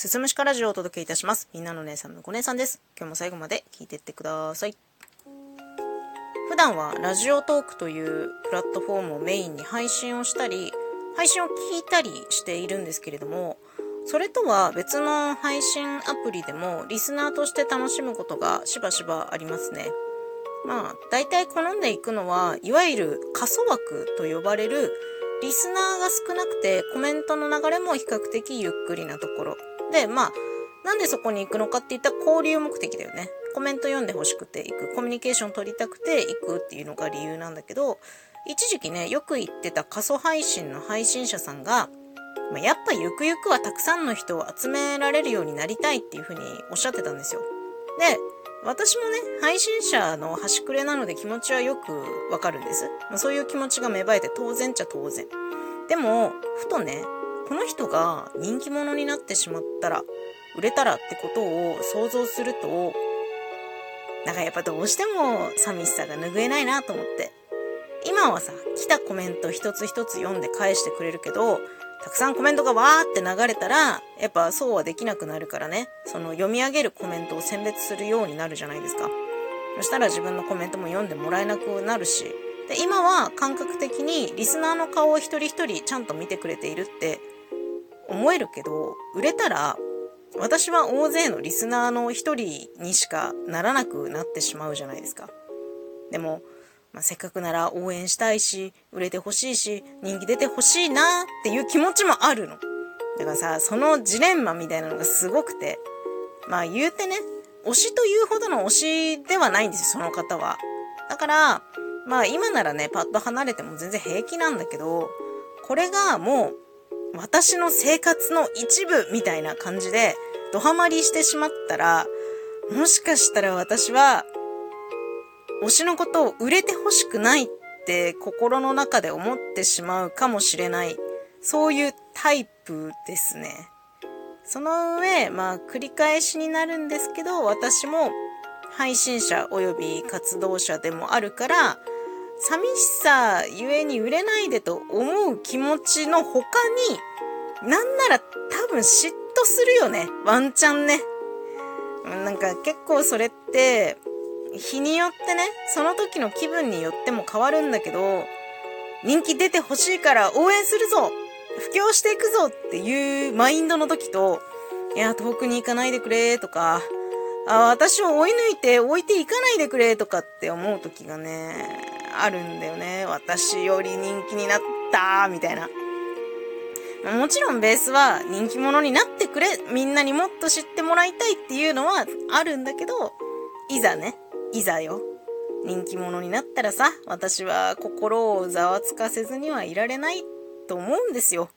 すすむしかラジオをお届けいたします。みんなの姉さんのご姉さんです。今日も最後まで聞いてってください。普段はラジオトークというプラットフォームをメインに配信をしたり、配信を聞いたりしているんですけれども、それとは別の配信アプリでもリスナーとして楽しむことがしばしばありますね。まあ、大体好んでいくのは、いわゆる過疎枠と呼ばれるリスナーが少なくてコメントの流れも比較的ゆっくりなところ。で、まあ、なんでそこに行くのかって言ったら交流目的だよね。コメント読んで欲しくて行く。コミュニケーション取りたくて行くっていうのが理由なんだけど、一時期ね、よく言ってた過疎配信の配信者さんが、まあ、やっぱゆくゆくはたくさんの人を集められるようになりたいっていうふうにおっしゃってたんですよ。で、私もね、配信者の端くれなので気持ちはよくわかるんです。まあ、そういう気持ちが芽生えて当然っちゃ当然。でも、ふとね、この人が人気者になってしまったら、売れたらってことを想像すると、なんかやっぱどうしても寂しさが拭えないなと思って。今はさ、来たコメント一つ一つ読んで返してくれるけど、たくさんコメントがわーって流れたら、やっぱそうはできなくなるからね、その読み上げるコメントを選別するようになるじゃないですか。そしたら自分のコメントも読んでもらえなくなるし、で、今は感覚的にリスナーの顔を一人一人ちゃんと見てくれているって思えるけど、売れたら私は大勢のリスナーの一人にしかならなくなってしまうじゃないですか。でも、まあ、せっかくなら応援したいし、売れてほしいし、人気出てほしいなっていう気持ちもあるの。だからさ、そのジレンマみたいなのがすごくて、まあ言うてね、推しというほどの推しではないんですよ、その方は。だから、まあ今ならね、パッと離れても全然平気なんだけど、これがもう、私の生活の一部みたいな感じで、ドハマりしてしまったら、もしかしたら私は、推しのことを売れてほしくないって心の中で思ってしまうかもしれない。そういうタイプですね。その上、まあ繰り返しになるんですけど、私も配信者及び活動者でもあるから、寂しさゆえに売れないでと思う気持ちの他に、なんなら多分嫉妬するよね。ワンチャンね。なんか結構それって、日によってね、その時の気分によっても変わるんだけど、人気出てほしいから応援するぞ布教していくぞっていうマインドの時と、いや、遠くに行かないでくれとか、あ私を追い抜いて置いていかないでくれとかって思う時がね、あるんだよね。私より人気になったみたいな。もちろんベースは人気者になってくれ、みんなにもっと知ってもらいたいっていうのはあるんだけど、いざね、いざよ。人気者になったらさ、私は心をざわつかせずにはいられないと思うんですよ。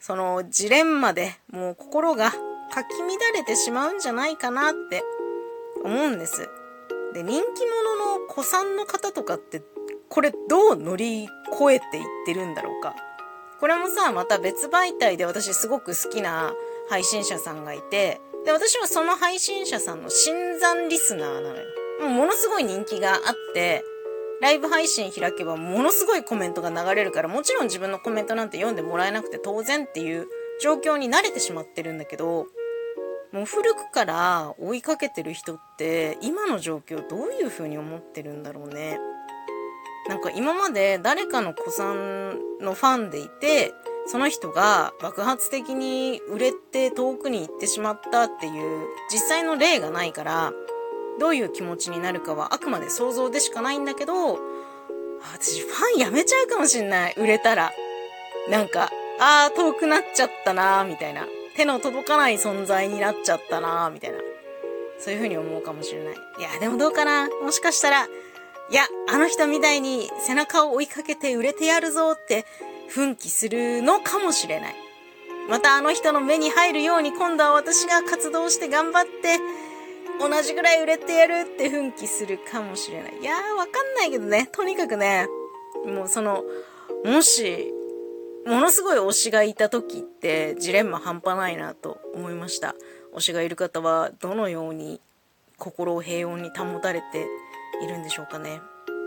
そのジレンマでもう心がかき乱れてしまうんじゃないかなって思うんです。で、人気者の子さんの方とかって、これどう乗り越えていってるんだろうか。これもさ、また別媒体で私すごく好きな配信者さんがいて、で、私はその配信者さんの新参リスナーなのよ。もうものすごい人気があって、ライブ配信開けばものすごいコメントが流れるから、もちろん自分のコメントなんて読んでもらえなくて当然っていう状況に慣れてしまってるんだけど、もう古くから追いかけてる人って今の状況どういう風に思ってるんだろうね。なんか今まで誰かの子さんのファンでいて、その人が爆発的に売れて遠くに行ってしまったっていう実際の例がないから、どういう気持ちになるかはあくまで想像でしかないんだけど、私ファンやめちゃうかもしんない。売れたら。なんか、あー遠くなっちゃったなーみたいな。手の届かない存在になっちゃったなーみたいな。そういう風に思うかもしれない。いや、でもどうかなもしかしたら、いや、あの人みたいに背中を追いかけて売れてやるぞって奮起するのかもしれない。またあの人の目に入るように今度は私が活動して頑張って同じぐらい売れてやるって奮起するかもしれない。いやー、わかんないけどね。とにかくね、もうその、もし、ものすごい推しがいた時ってジレンマ半端ないなと思いました。推しがいる方はどのように心を平穏に保たれているんでしょうかね。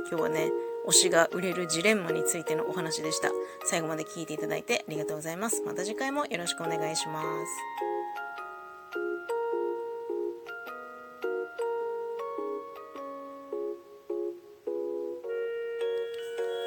今日はね、推しが売れるジレンマについてのお話でした。最後まで聞いていただいてありがとうございます。また次回もよろしくお願いします。